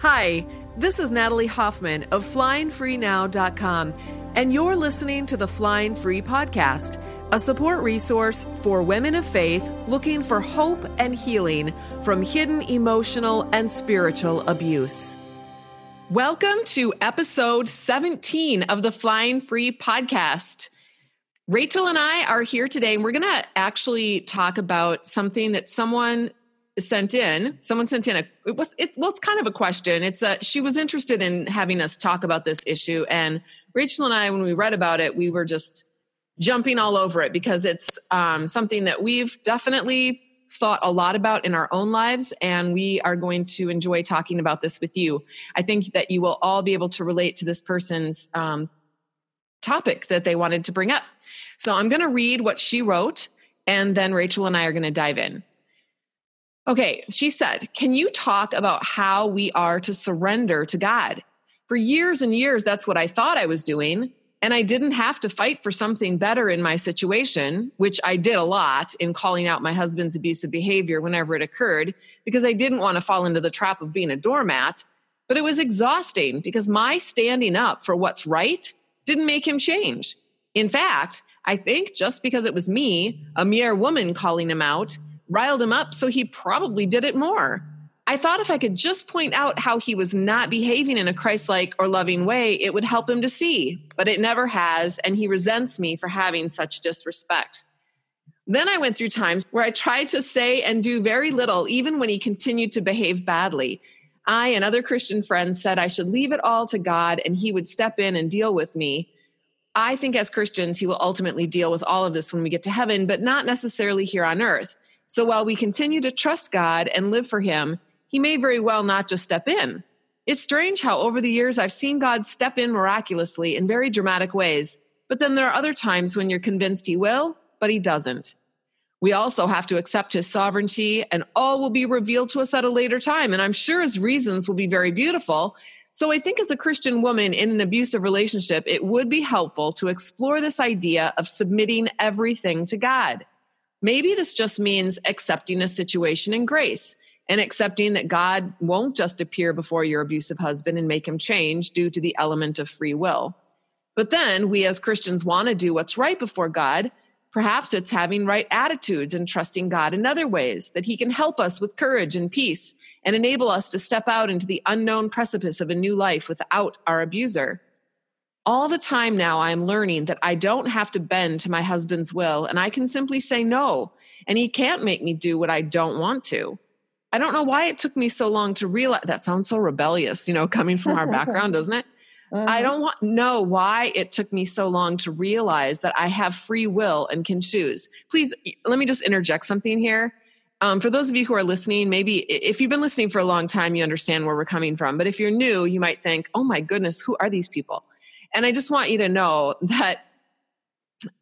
Hi, this is Natalie Hoffman of FlyingFreeNow.com, and you're listening to the Flying Free Podcast, a support resource for women of faith looking for hope and healing from hidden emotional and spiritual abuse. Welcome to episode 17 of the Flying Free Podcast. Rachel and I are here today, and we're going to actually talk about something that someone sent in. Someone sent in a it was it well, it's kind of a question. It's a she was interested in having us talk about this issue, and Rachel and I, when we read about it, we were just jumping all over it because it's um, something that we've definitely thought a lot about in our own lives, and we are going to enjoy talking about this with you. I think that you will all be able to relate to this person's um, topic that they wanted to bring up. So I'm going to read what she wrote, and then Rachel and I are going to dive in. Okay, she said, Can you talk about how we are to surrender to God? For years and years, that's what I thought I was doing. And I didn't have to fight for something better in my situation, which I did a lot in calling out my husband's abusive behavior whenever it occurred, because I didn't want to fall into the trap of being a doormat. But it was exhausting because my standing up for what's right didn't make him change. In fact, I think just because it was me, a mere woman calling him out, riled him up, so he probably did it more. I thought if I could just point out how he was not behaving in a Christ like or loving way, it would help him to see. But it never has, and he resents me for having such disrespect. Then I went through times where I tried to say and do very little, even when he continued to behave badly. I and other Christian friends said I should leave it all to God and he would step in and deal with me. I think as Christians, he will ultimately deal with all of this when we get to heaven, but not necessarily here on earth. So while we continue to trust God and live for him, he may very well not just step in. It's strange how over the years I've seen God step in miraculously in very dramatic ways, but then there are other times when you're convinced he will, but he doesn't. We also have to accept his sovereignty, and all will be revealed to us at a later time. And I'm sure his reasons will be very beautiful. So I think as a Christian woman in an abusive relationship, it would be helpful to explore this idea of submitting everything to God. Maybe this just means accepting a situation in grace and accepting that God won't just appear before your abusive husband and make him change due to the element of free will. But then we as Christians want to do what's right before God. Perhaps it's having right attitudes and trusting God in other ways, that He can help us with courage and peace and enable us to step out into the unknown precipice of a new life without our abuser all the time now i'm learning that i don't have to bend to my husband's will and i can simply say no and he can't make me do what i don't want to i don't know why it took me so long to realize that sounds so rebellious you know coming from our background doesn't it mm-hmm. i don't want know why it took me so long to realize that i have free will and can choose please let me just interject something here um, for those of you who are listening, maybe if you've been listening for a long time, you understand where we're coming from. But if you're new, you might think, oh my goodness, who are these people? And I just want you to know that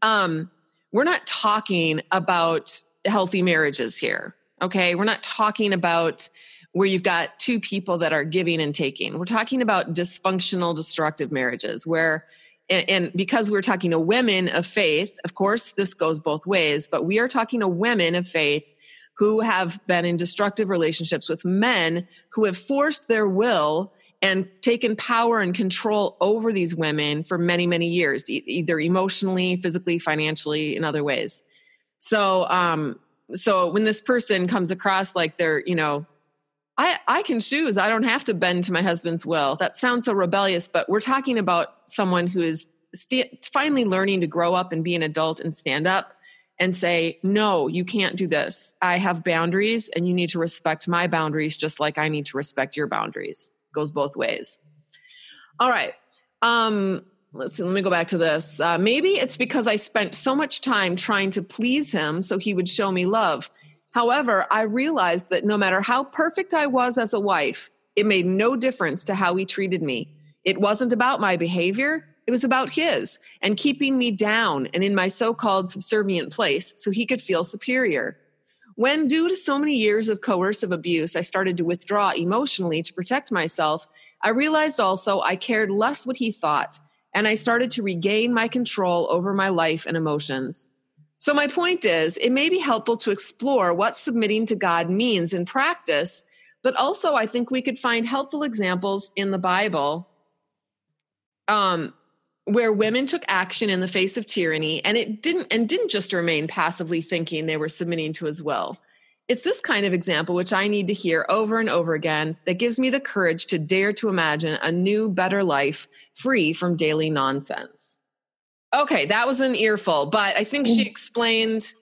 um, we're not talking about healthy marriages here. Okay. We're not talking about where you've got two people that are giving and taking. We're talking about dysfunctional, destructive marriages where, and, and because we're talking to women of faith, of course, this goes both ways, but we are talking to women of faith who have been in destructive relationships with men who have forced their will and taken power and control over these women for many many years e- either emotionally physically financially in other ways. So um so when this person comes across like they're you know i i can choose. I don't have to bend to my husband's will. That sounds so rebellious but we're talking about someone who is st- finally learning to grow up and be an adult and stand up and say no you can't do this. I have boundaries and you need to respect my boundaries just like i need to respect your boundaries goes both ways. All right. Um, let's see, let me go back to this. Uh, maybe it's because I spent so much time trying to please him so he would show me love. However, I realized that no matter how perfect I was as a wife, it made no difference to how he treated me. It wasn't about my behavior, it was about his and keeping me down and in my so called subservient place so he could feel superior. When, due to so many years of coercive abuse, I started to withdraw emotionally to protect myself, I realized also I cared less what he thought, and I started to regain my control over my life and emotions. So, my point is, it may be helpful to explore what submitting to God means in practice but also I think we could find helpful examples in the Bible um, where women took action in the face of tyranny and it didn't and didn't just remain passively thinking they were submitting to his will. It's this kind of example which I need to hear over and over again that gives me the courage to dare to imagine a new, better life free from daily nonsense. Okay, that was an earful, but I think she explained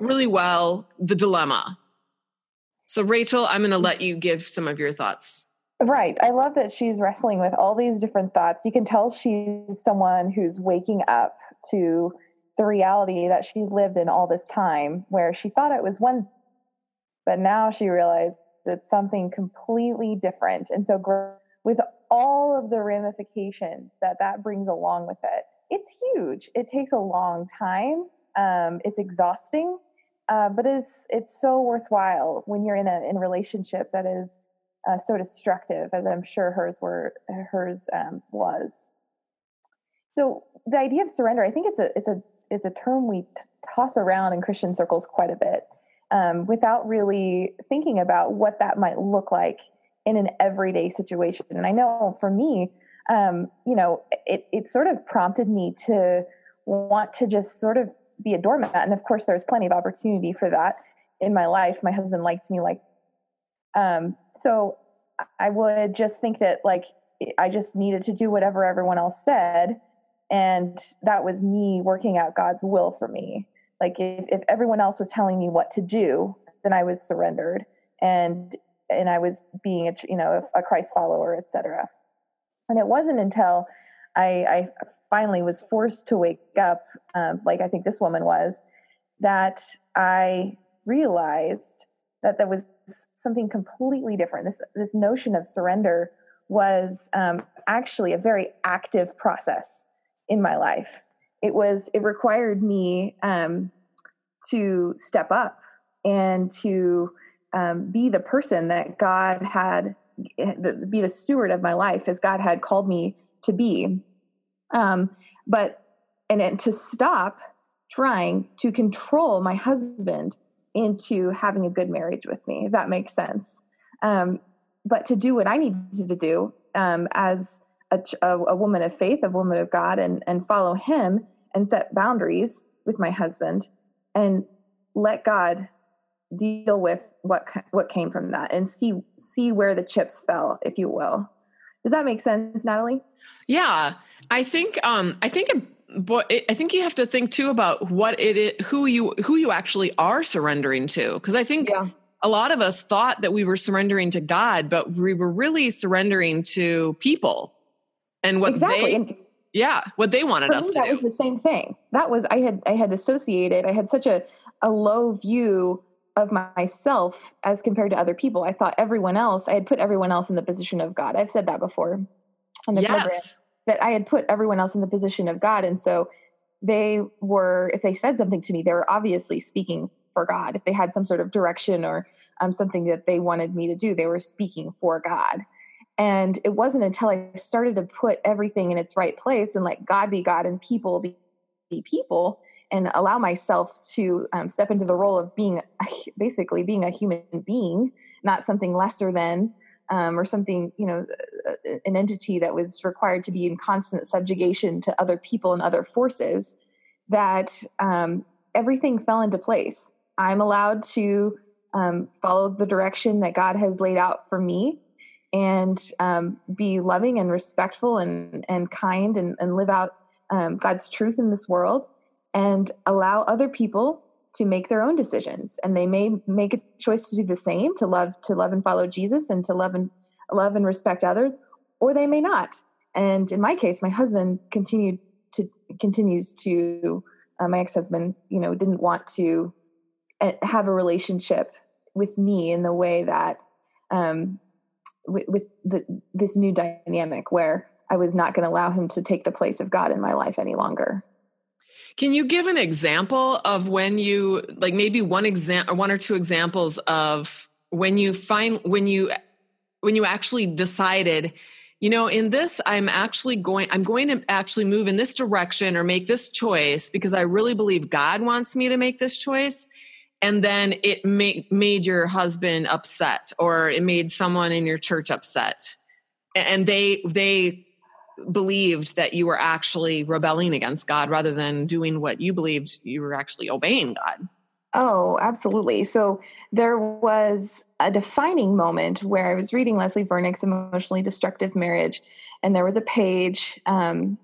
really well the dilemma. So, Rachel, I'm going to let you give some of your thoughts. Right. I love that she's wrestling with all these different thoughts. You can tell she's someone who's waking up to the reality that she's lived in all this time, where she thought it was one, but now she realized it's something completely different. And so, with all of the ramifications that that brings along with it, it's huge. It takes a long time. Um, it's exhausting, uh, but it's it's so worthwhile when you're in a in a relationship that is uh, so destructive as I'm sure hers were hers um, was. So the idea of surrender, I think it's a it's a it's a term we t- toss around in Christian circles quite a bit, um, without really thinking about what that might look like in an everyday situation. And I know for me, um, you know, it it sort of prompted me to want to just sort of be a doormat. And of course, there's plenty of opportunity for that in my life. My husband liked me like um, so I would just think that like I just needed to do whatever everyone else said. And that was me working out God's will for me. Like if, if everyone else was telling me what to do, then I was surrendered and and I was being a you know a Christ follower, etc. And it wasn't until I, I finally was forced to wake up, um, like I think this woman was, that I realized that there was something completely different. This this notion of surrender was um, actually a very active process in my life. It was it required me um, to step up and to um, be the person that God had be the steward of my life as God had called me to be. Um, but and, and to stop trying to control my husband into having a good marriage with me, if that makes sense. Um, but to do what I needed to do um, as a, a, woman of faith, a woman of God, and, and follow Him and set boundaries with my husband and let God deal with what what came from that and see see where the chips fell, if you will. Does that make sense, Natalie? Yeah, I think um, I think but I think you have to think too about what it is, who you who you actually are surrendering to, because I think yeah. a lot of us thought that we were surrendering to God, but we were really surrendering to people and what exactly. they, yeah, what they wanted us me, to that do. was the same thing. That was I had I had associated. I had such a a low view of myself as compared to other people. I thought everyone else. I had put everyone else in the position of God. I've said that before on the yes. program that I had put everyone else in the position of God. And so they were, if they said something to me, they were obviously speaking for God. If they had some sort of direction or um, something that they wanted me to do, they were speaking for God. And it wasn't until I started to put everything in its right place and let God be God and people be, be people and allow myself to um, step into the role of being basically being a human being, not something lesser than, um, or something, you know, an entity that was required to be in constant subjugation to other people and other forces, that um, everything fell into place. I'm allowed to um, follow the direction that God has laid out for me and um, be loving and respectful and, and kind and, and live out um, God's truth in this world and allow other people to make their own decisions. And they may make a choice to do the same to love to love and follow jesus and to love and love and respect others or they may not. And in my case my husband continued to continues to uh, my ex-husband you know didn't want to uh, have a relationship with me in the way that um, with, with the, this new dynamic where i was not going to allow him to take the place of god in my life any longer can you give an example of when you like maybe one example or one or two examples of when you find when you when you actually decided you know in this i'm actually going i'm going to actually move in this direction or make this choice because i really believe god wants me to make this choice and then it made made your husband upset or it made someone in your church upset. And they they believed that you were actually rebelling against God rather than doing what you believed you were actually obeying God. Oh, absolutely. So there was a defining moment where I was reading Leslie Vernick's Emotionally Destructive Marriage, and there was a page um,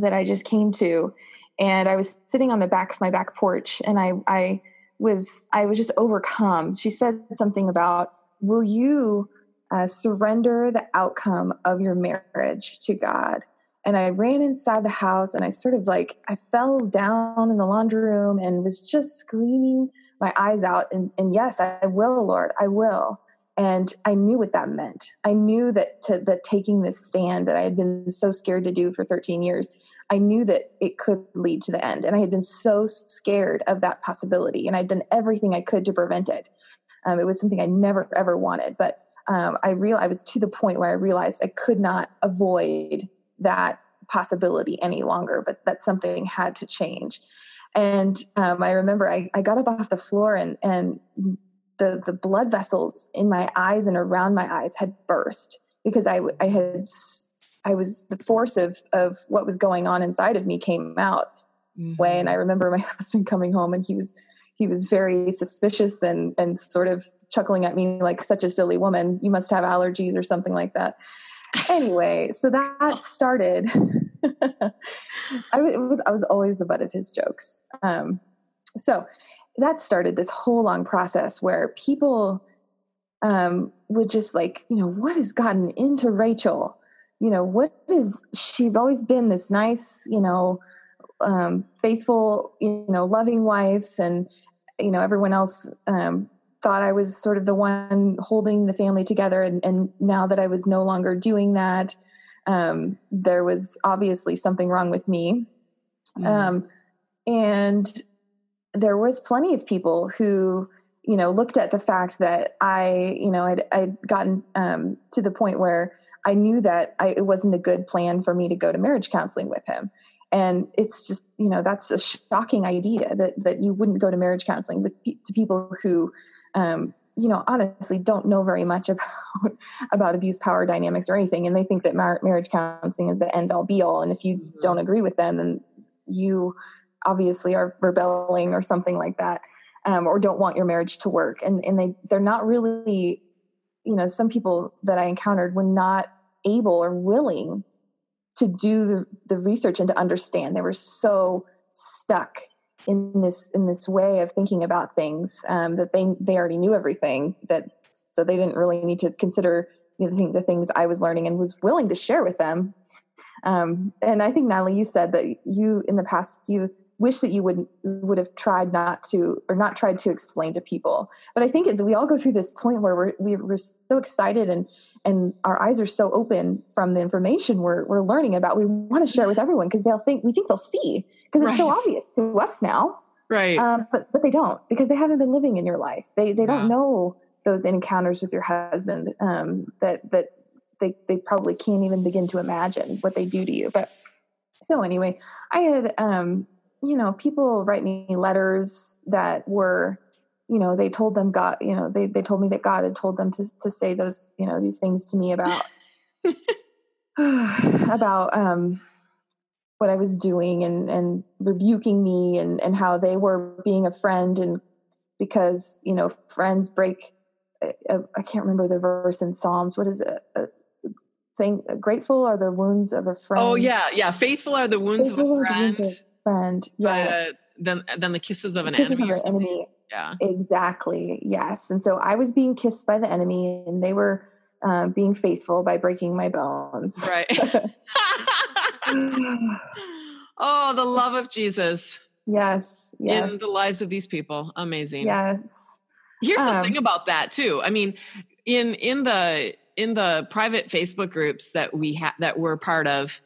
that I just came to, and I was sitting on the back of my back porch, and I, I was I was just overcome. She said something about, "Will you uh, surrender the outcome of your marriage to God?" And I ran inside the house, and I sort of like I fell down in the laundry room and was just screaming my eyes out. And, and yes, I will, Lord, I will. And I knew what that meant. I knew that to, that taking this stand that I had been so scared to do for 13 years I knew that it could lead to the end. And I had been so scared of that possibility. And I'd done everything I could to prevent it. Um, it was something I never, ever wanted. But um, I realized I was to the point where I realized I could not avoid that possibility any longer, but that something had to change. And um, I remember I, I got up off the floor and, and the, the blood vessels in my eyes and around my eyes had burst because I, I had I was the force of of what was going on inside of me came out mm-hmm. way. And I remember my husband coming home and he was he was very suspicious and and sort of chuckling at me like such a silly woman. You must have allergies or something like that. Anyway, so that started. I was I was always the butt of his jokes. Um, so that started this whole long process where people um, would just like, you know, what has gotten into Rachel? you know what is she's always been this nice you know um, faithful you know loving wife and you know everyone else um, thought i was sort of the one holding the family together and, and now that i was no longer doing that um, there was obviously something wrong with me mm. and there was plenty of people who you know looked at the fact that i you know i'd, I'd gotten um, to the point where I knew that I, it wasn't a good plan for me to go to marriage counseling with him. And it's just, you know, that's a shocking idea that, that you wouldn't go to marriage counseling with to people who, um, you know, honestly don't know very much about, about abuse power dynamics or anything. And they think that mar- marriage counseling is the end all be all. And if you mm-hmm. don't agree with them, then you obviously are rebelling or something like that. Um, or don't want your marriage to work. And, and they, they're not really you know some people that i encountered were not able or willing to do the, the research and to understand. They were so stuck in this in this way of thinking about things um, that they they already knew everything that so they didn't really need to consider you know, the things i was learning and was willing to share with them. Um, and i think natalie you said that you in the past you wish that you would would have tried not to or not tried to explain to people. But i think we all go through this point where we're we're so excited and and our eyes are so open from the information we're we're learning about we want to share it with everyone because they'll think we think they'll see because it's right. so obvious to us now. Right. Um, but but they don't because they haven't been living in your life. They they don't know those encounters with your husband um, that that they they probably can't even begin to imagine what they do to you. But so anyway i had um you know, people write me letters that were, you know, they told them God, you know, they, they told me that God had told them to, to say those, you know, these things to me about, about, um, what I was doing and, and rebuking me and, and how they were being a friend and because, you know, friends break, uh, uh, I can't remember the verse in Psalms. What is it? Uh, thing grateful are the wounds of a oh, friend. Oh yeah, yeah. Faithful are the wounds faithful of a friend friend. Yes. Uh, then, then the kisses of an kisses enemy. Of an enemy. Yeah. Exactly. Yes. And so I was being kissed by the enemy, and they were um, being faithful by breaking my bones. Right. oh, the love of Jesus. Yes. Yes. In the lives of these people. Amazing. Yes. Here's um, the thing about that too. I mean, in in the in the private Facebook groups that we that we're part of,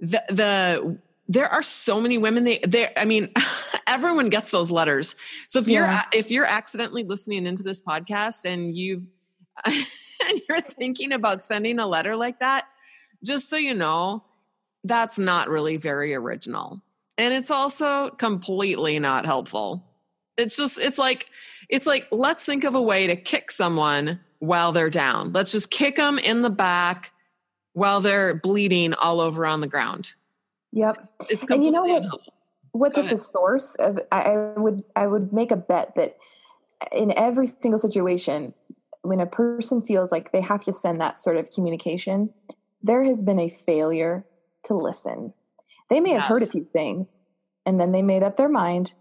the the there are so many women they there i mean everyone gets those letters so if you're if you're accidentally listening into this podcast and you and you're thinking about sending a letter like that just so you know that's not really very original and it's also completely not helpful It's just, it's like, it's like, let's think of a way to kick someone while they're down. Let's just kick them in the back while they're bleeding all over on the ground. Yep. It's and you know what? What's at the source of? I, would I would make a bet that in every single situation, when a person feels like they have to send that sort of communication, there has been a failure to listen. They may have heard a few things, and then they made up their mind,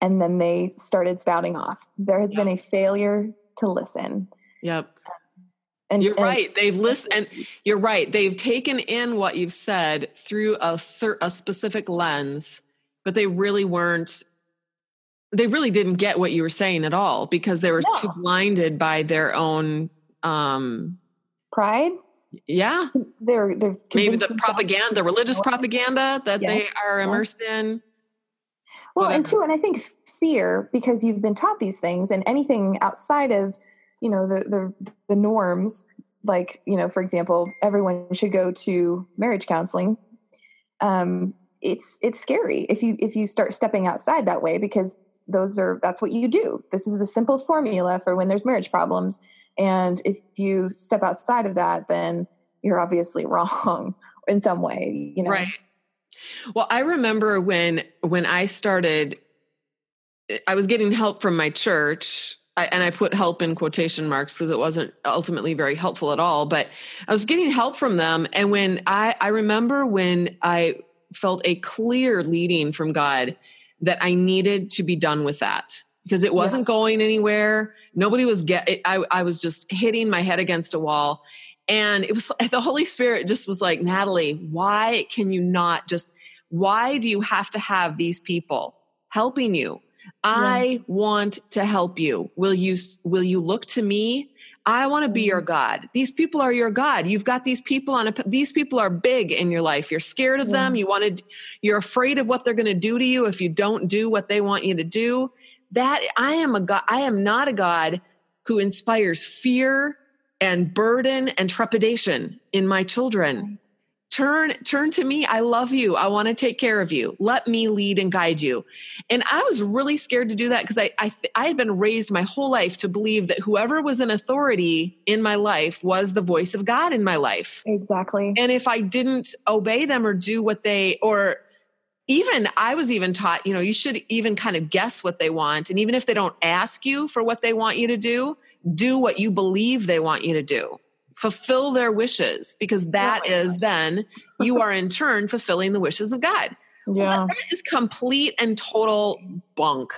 and then they started spouting off. There has yep. been a failure to listen. Yep. And you're and, right. They've listened, and you're right. They've taken in what you've said through a, a specific lens, but they really weren't. They really didn't get what you were saying at all because they were no. too blinded by their own um, pride. Yeah, they're they're maybe the propaganda, the religious propaganda that yes. they are immersed yes. in. Well, Whatever. and two, and I think fear because you've been taught these things, and anything outside of you know the the the norms like you know for example everyone should go to marriage counseling um it's it's scary if you if you start stepping outside that way because those are that's what you do. This is the simple formula for when there's marriage problems. And if you step outside of that then you're obviously wrong in some way you know? Right. Well i remember when when i started i was getting help from my church I, and I put help in quotation marks because it wasn't ultimately very helpful at all. But I was getting help from them, and when I I remember when I felt a clear leading from God that I needed to be done with that because it wasn't yeah. going anywhere. Nobody was get. It, I I was just hitting my head against a wall, and it was the Holy Spirit just was like Natalie, why can you not just? Why do you have to have these people helping you? I yeah. want to help you. Will you will you look to me? I want to be your mm-hmm. God. These people are your God. You've got these people on a these people are big in your life. You're scared of yeah. them. You wanted you're afraid of what they're going to do to you if you don't do what they want you to do. That I am a God I am not a God who inspires fear and burden and trepidation in my children turn turn to me i love you i want to take care of you let me lead and guide you. And i was really scared to do that because I, I i had been raised my whole life to believe that whoever was an authority in my life was the voice of god in my life. Exactly. And if i didn't obey them or do what they or even i was even taught you know you should even kind of guess what they want and even if they don't ask you for what they want you to do do what you believe they want you to do fulfill their wishes because that oh is then you are in turn fulfilling the wishes of God. Yeah. Well, that is complete and total bunk.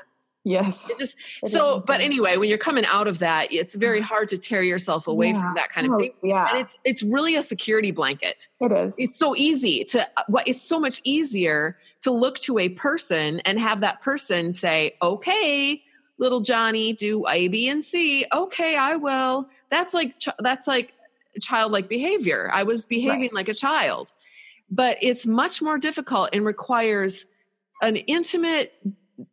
Yes. It just it so but anyway, when you're coming out of that, it's very hard to tear yourself away yeah. from that kind of oh, thing. Yeah. And it's it's really a security blanket. It is. It's so easy to what it's so much easier to look to a person and have that person say, "Okay, little Johnny, do A, B, and C. Okay, I will." That's like that's like childlike behavior. I was behaving right. like a child. But it's much more difficult and requires an intimate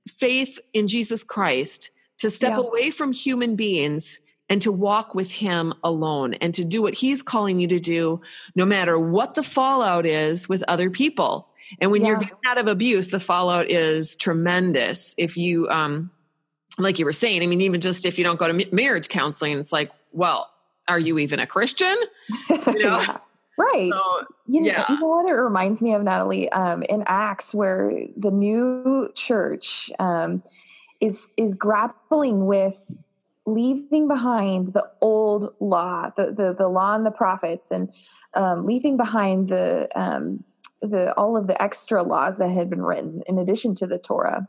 faith in Jesus Christ to step yeah. away from human beings and to walk with him alone and to do what he's calling you to do no matter what the fallout is with other people and when yeah. you're getting out of abuse the fallout is tremendous if you um like you were saying i mean even just if you don't go to marriage counseling it's like well are you even a Christian? You know? yeah. Right. So, you, know, yeah. you know what it reminds me of, Natalie, um, in Acts, where the new church um, is is grappling with leaving behind the old law, the the, the law and the prophets, and um, leaving behind the um, the all of the extra laws that had been written in addition to the Torah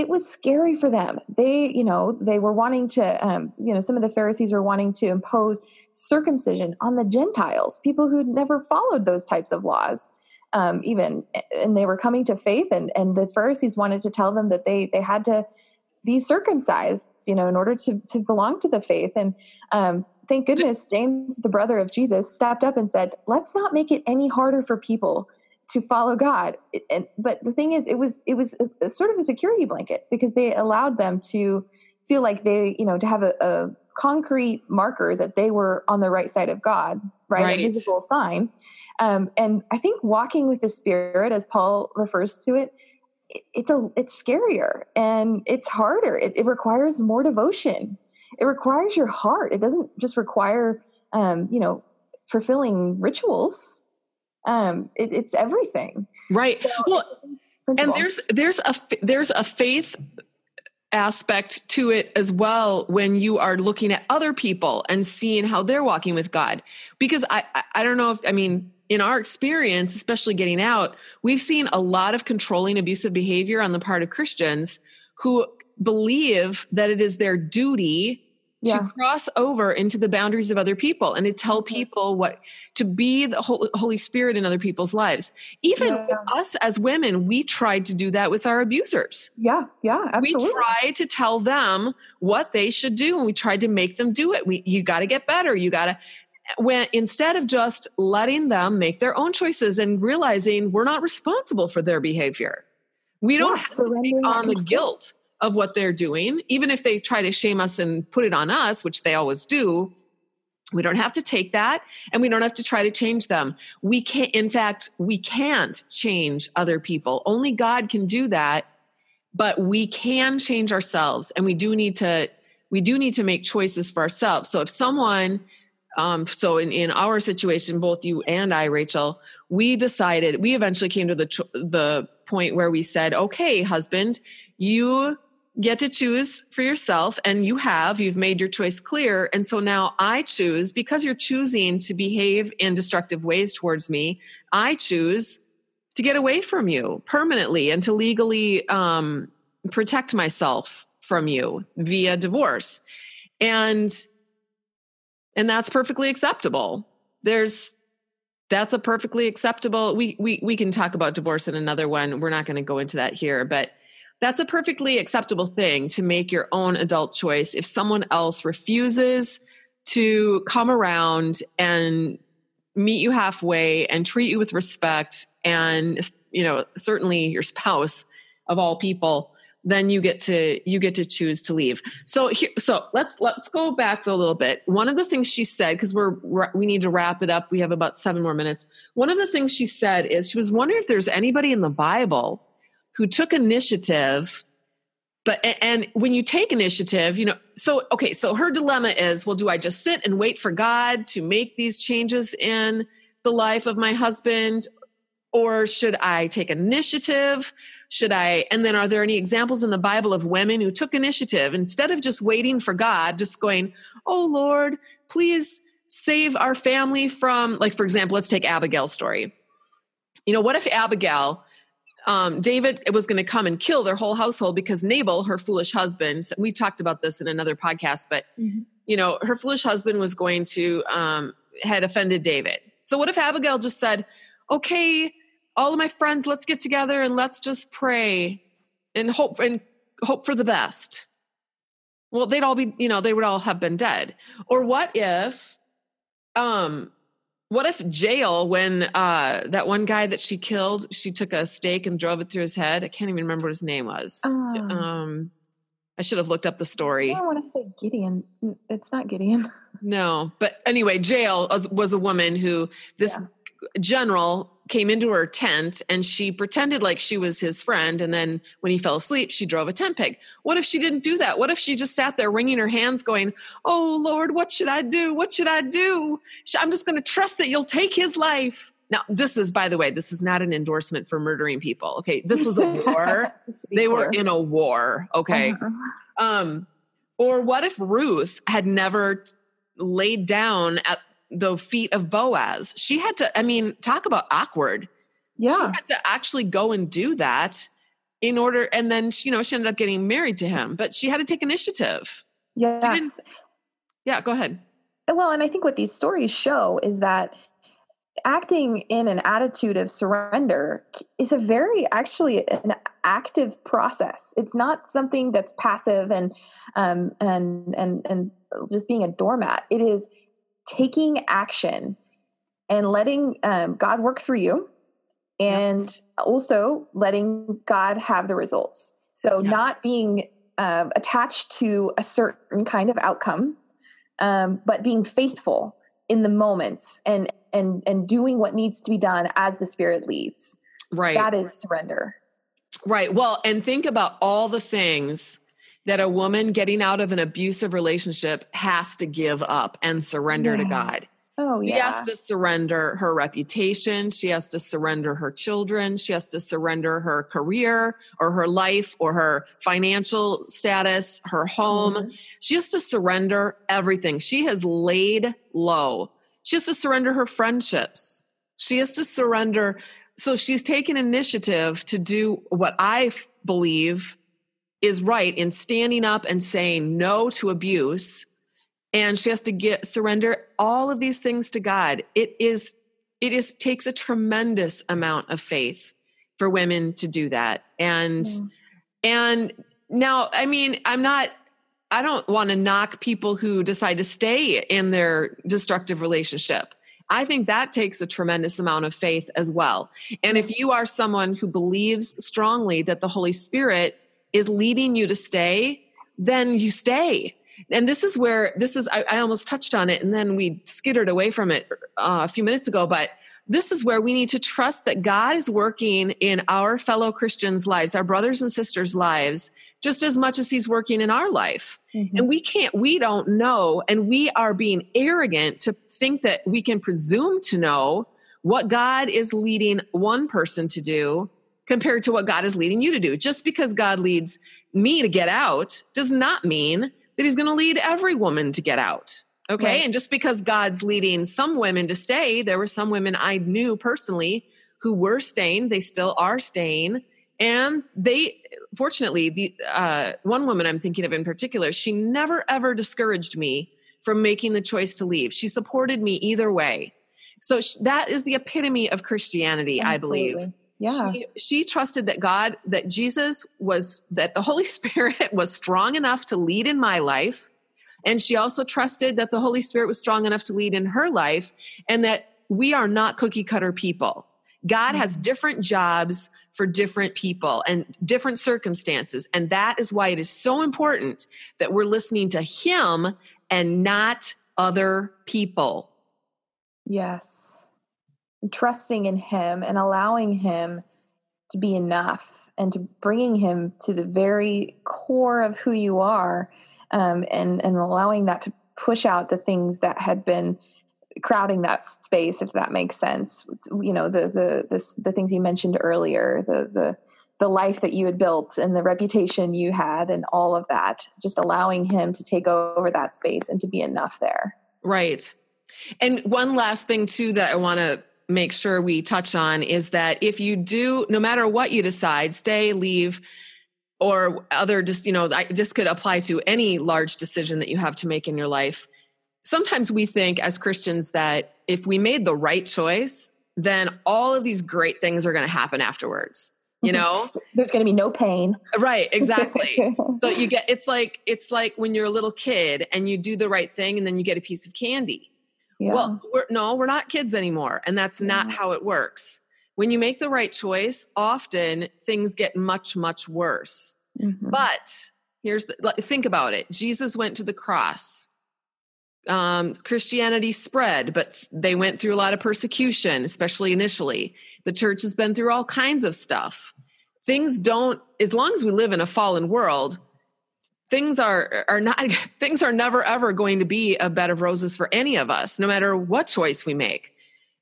it was scary for them. They, you know, they were wanting to, um, you know, some of the Pharisees were wanting to impose circumcision on the Gentiles, people who'd never followed those types of laws, um, even, and they were coming to faith, and and the Pharisees wanted to tell them that they they had to be circumcised, you know, in order to to belong to the faith, and um, thank goodness James, the brother of Jesus, stepped up and said, "Let's not make it any harder for people." To follow God. And, but the thing is, it was it was a, a sort of a security blanket because they allowed them to feel like they, you know, to have a, a concrete marker that they were on the right side of God, right? right. A visible sign. Um, and I think walking with the Spirit, as Paul refers to it, it's a it's scarier and it's harder it, it requires more devotion it requires your heart it doesn't just require um you know fulfilling rituals um it, it's everything right so well and there's there's a there's a faith aspect to it as well when you are looking at other people and seeing how they're walking with God. Because I, I don't know if, I mean, in our experience, especially getting out, we've seen a lot of controlling abusive behavior on the part of Christians who believe that it is their duty yeah. to cross over into the boundaries of other people and to tell mm-hmm. people what to be the holy spirit in other people's lives even yeah. us as women we tried to do that with our abusers yeah yeah absolutely. we tried to tell them what they should do and we tried to make them do it we you got to get better you got to when instead of just letting them make their own choices and realizing we're not responsible for their behavior we don't yeah, have to take on the guilt of what they're doing, even if they try to shame us and put it on us, which they always do. We don't have to take that and we don't have to try to change them. We can't, in fact, we can't change other people. Only God can do that, but we can change ourselves and we do need to, we do need to make choices for ourselves. So if someone, um, so in, in our situation, both you and I, Rachel, we decided, we eventually came to the, the point where we said, okay, husband, you get to choose for yourself and you have you've made your choice clear and so now i choose because you're choosing to behave in destructive ways towards me i choose to get away from you permanently and to legally um, protect myself from you via divorce. And and that's perfectly acceptable. There's that's a perfectly acceptable we we we can talk about divorce in another one. We're not going to go into that here but that's a perfectly acceptable thing to make your own adult choice. If someone else refuses to come around and meet you halfway and treat you with respect and you know certainly your spouse of all people then you get to you get to choose to leave. So here so let's let's go back a little bit. One of the things she said because we're we need to wrap it up. We have about seven more minutes. One of the things she said is she was wondering if there's anybody in the bible who took initiative but and when you take initiative you know so okay so her dilemma is well do i just sit and wait for god to make these changes in the life of my husband or should i take initiative? Should i and then are there any examples in the bible of women who took initiative? Instead of just waiting for god just going oh lord please save our family from like for example let's take abigail's story. You know what if abigail um, David was going to come and kill their whole household because Nabal, her foolish husband, we talked about this in another podcast, but mm-hmm. you know, her foolish husband was going to um, had offended David. So what if Abigail just said, "Okay, all of my friends, let's get together and let's just pray and hope and hope for the best." Well, they'd all be, you know, they would all have been dead. Or what if um what if Jael, when uh that one guy that she killed she took a stake and drove it through his head? I can't even remember what his name was. Um, um i should have looked up the story. I want to say gideon. It's not gideon. No but anyway Jael was, was a woman who this yeah. general came into her tent and she pretended like she was his friend. And then when he fell asleep, she drove a tent peg. What if she didn't do that? What if she just sat there wringing her hands, going, Oh Lord, what should I do? What should I do? I'm just going to trust that you'll take his life. Now, this is, by the way, this is not an endorsement for murdering people. Okay. This was a war. they were in a war. Okay. Uh-huh. Um, or what if Ruth had never laid down at the feet of Boaz. She had to, I mean, talk about awkward. Yeah. She had to actually go and do that in order, and then, you know, she ended up getting married to him, but she had to take initiative. Yes. Yeah, go ahead. Well, and I think what these stories show is that acting in an attitude of surrender is a very actually an active process it's not something that's passive and um and and and just being a doormat it is taking action and letting um, God work through you and yep. also letting God have the results. So, yes. not being uh, attached to a certain kind of outcome, um, but being faithful in the moments and and and doing what needs to be done as the Spirit leads. Right. That is surrender. Right. Well, and think about all the things that a woman getting out of an abusive relationship has to give up and surrender yeah. to God. Oh, yeah. She has to surrender her reputation. She has to surrender her children. She has to surrender her career or her life or her financial status, her home. Mm-hmm. She has to surrender everything. She has laid low. She has to surrender her friendships. She has to surrender. So she's taken initiative to do what I f- believe is right in standing up and saying no to abuse. And she has to get surrender all of these things to god. It is it is takes a tremendous amount of faith for women to do that. And mm. and now i mean i'm not i don't want to knock people who decide to stay in their destructive relationship. I think that takes a tremendous amount of faith as well. And if you are someone who believes strongly that the holy spirit is leading you to stay then you stay and this is where this is I, I, almost touched on it and then we skittered away from it uh, a few minutes ago but this is where we need to trust that god is working in our fellow christians lives our brothers and sisters lives just as much as he's working in our life mm-hmm. and we can't we don't know and we are being arrogant to think that we can presume to know what god is leading one person to do compared to what god is leading you to do just because god leads me to get out does not mean that he's going to lead every woman to get out. Okay. Right. And just because God's leading some women to stay, there were some women I knew personally who were staying. They still are staying. And they, fortunately, the uh, one woman I'm thinking of in particular, she never ever discouraged me from making the choice to leave. She supported me either way. So sh- that is the epitome of Christianity, Absolutely. I believe yeah. She, she, trusted that god that jesus was that the holy spirit was strong enough to lead in my life. And she also trusted that the holy spirit was strong enough to lead in her life and that we are not cookie cutter people. God has mm-hmm. different jobs for different people and different circumstances. And that is why it is so important that we're listening to him and not other people. Yes trusting in him and allowing him to be enough and to bringing him to the very core of who you are um, and and allowing that to push out the things that had been crowding that space if that makes sense. You know the the the, the things you mentioned earlier the the the life that you had built and the reputation you had and all of that just allowing him to take over that space and to be enough there. Right. And one last thing too that i want to make sure we touch on is that if you do, no matter what you decide, stay, leave, or other, just you know, this could apply to any large decision that you have to make in your life. Sometimes we think as Christians that if we made the right choice, then all of these great things are going to happen afterwards you know? There's going to be no pain. Right exactly. But you get it's like it's like when you're a little kid and you do the right thing and then you get a piece of candy yeah. Well, we're, no, we're not kids anymore. And that's not how it works. When you make the right choice, often things get much, much worse. Mm-hmm. But here's the think about it Jesus went to the cross. Um, Christianity spread, but they went through a lot of persecution, especially initially. The church has been through all kinds of stuff. Things don't, as long as we live in a fallen world, things are are not things are never ever going to be a bed of roses for any of us no matter what choice we make.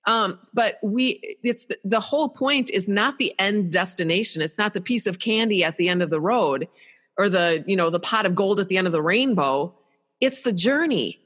Um, but we it's the, the whole point is not the end destination. It's not the piece of candy at the end of the road or the you know the pot of gold at the end of the rainbow. It's the journey.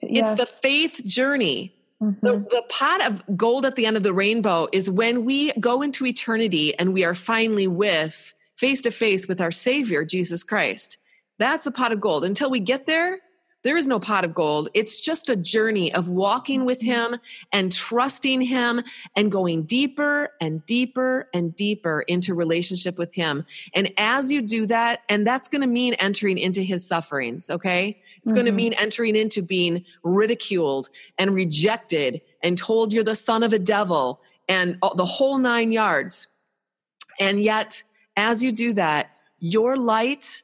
Yes. it's the faith journey. Mm-hmm. the, the pot of gold at the end of the rainbow is when we go into eternity and we are finally with face to face with our savior jesus christ that's a pot of gold. Until we get there, there is no pot of gold. It's just a journey of walking with. Him and trusting Him and going deeper and deeper and deeper into relationship with Him. And as you do that, and that's going to mean entering into His sufferings, okay? It's mm-hmm. going to mean entering into being ridiculed and rejected and told you're the son of a devil and the whole nine yards. And yet, as you do that, your light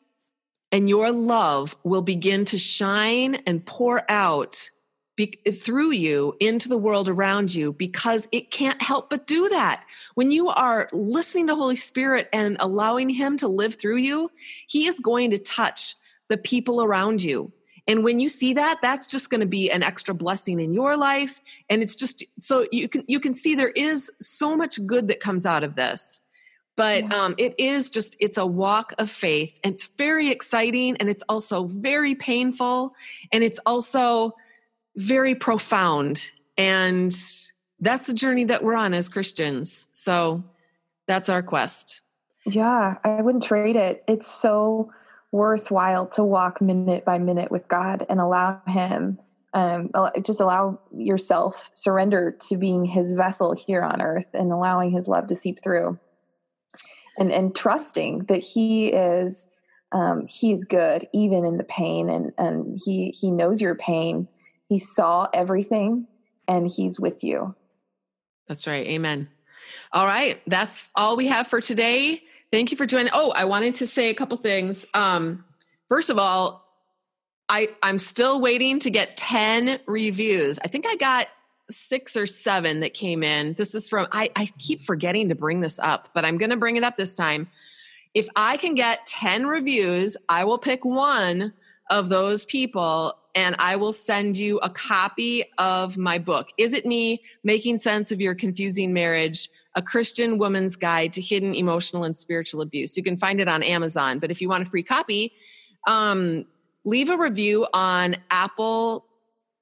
and your love will begin to shine and pour out be, through you into the world around you because it can't help but do that. When you are listening to Holy Spirit and allowing Him to live through you, He is going to touch the people around you. And when you see that, that's just going to be an extra blessing in your life. And it's just so you can you can see there is so much good that comes out of this. But um, it is just it's a walk of faith. And it's very exciting, and it's also very painful, and it's also very profound. And that's the journey that we're on as Christians. So that's our quest. Yeah, I wouldn't trade it. It's so worthwhile to walk minute by minute with God and allow Him, um, just allow yourself surrender to being His vessel here on earth and allowing His love to seep through, and and trusting that He is um, He's good even in the pain, and and He He knows your pain. He saw everything, and He's with you. That's right. Amen. All right, that's all we have for today. Thank you for joining. Oh, I wanted to say a couple things. Um, first of all, I I'm still waiting to get 10 reviews. I think I got six or seven that came in. This is from I, I keep forgetting to bring this up, but I'm gonna bring it up this time. If I can get 10 reviews, I will pick one of those people and I will send you a copy of my book. Is it me making sense of your confusing marriage? a Christian woman's guide to hidden emotional and spiritual abuse. You can find it on Amazon, but if you want a free copy, um, leave a review on Apple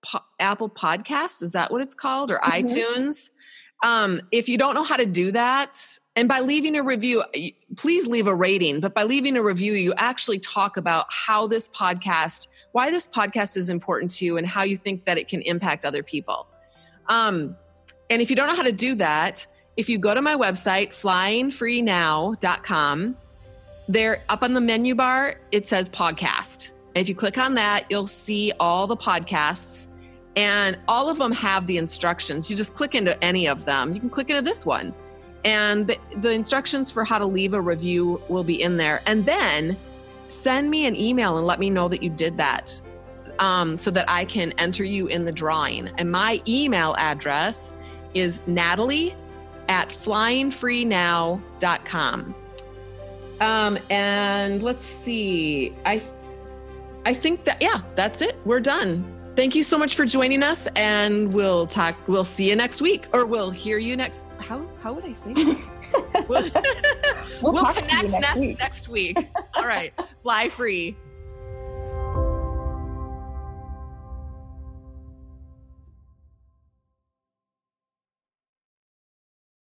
po- Apple Podcasts. Is that what it's called, or mm-hmm. iTunes? Um, if you don't know how to do that, and by leaving a review, please leave a rating. But by leaving a review, you actually talk about how this podcast, why this podcast is important to you, and how you think that it can impact other people. Um, and if you don't know how to do that, if you go to my website, flyingfreenow.com, there up on the menu bar, it says podcast. And if you click on that, you'll see all the podcasts and all of them have the instructions. You just click into any of them. You can click into this one. And the, the instructions for how to leave a review will be in there. And then send me an email and let me know that you did that um, so that I can enter you in the drawing. And my email address is Natalie at flyingfreenow.com. Um, and let's see. I I think that yeah, that's it. We're done. Thank you so much for joining us, and we'll talk. We'll see you next week, or we'll hear you next. How how would I say? we'll, we'll, we'll connect next, next week. next week. All right, fly free.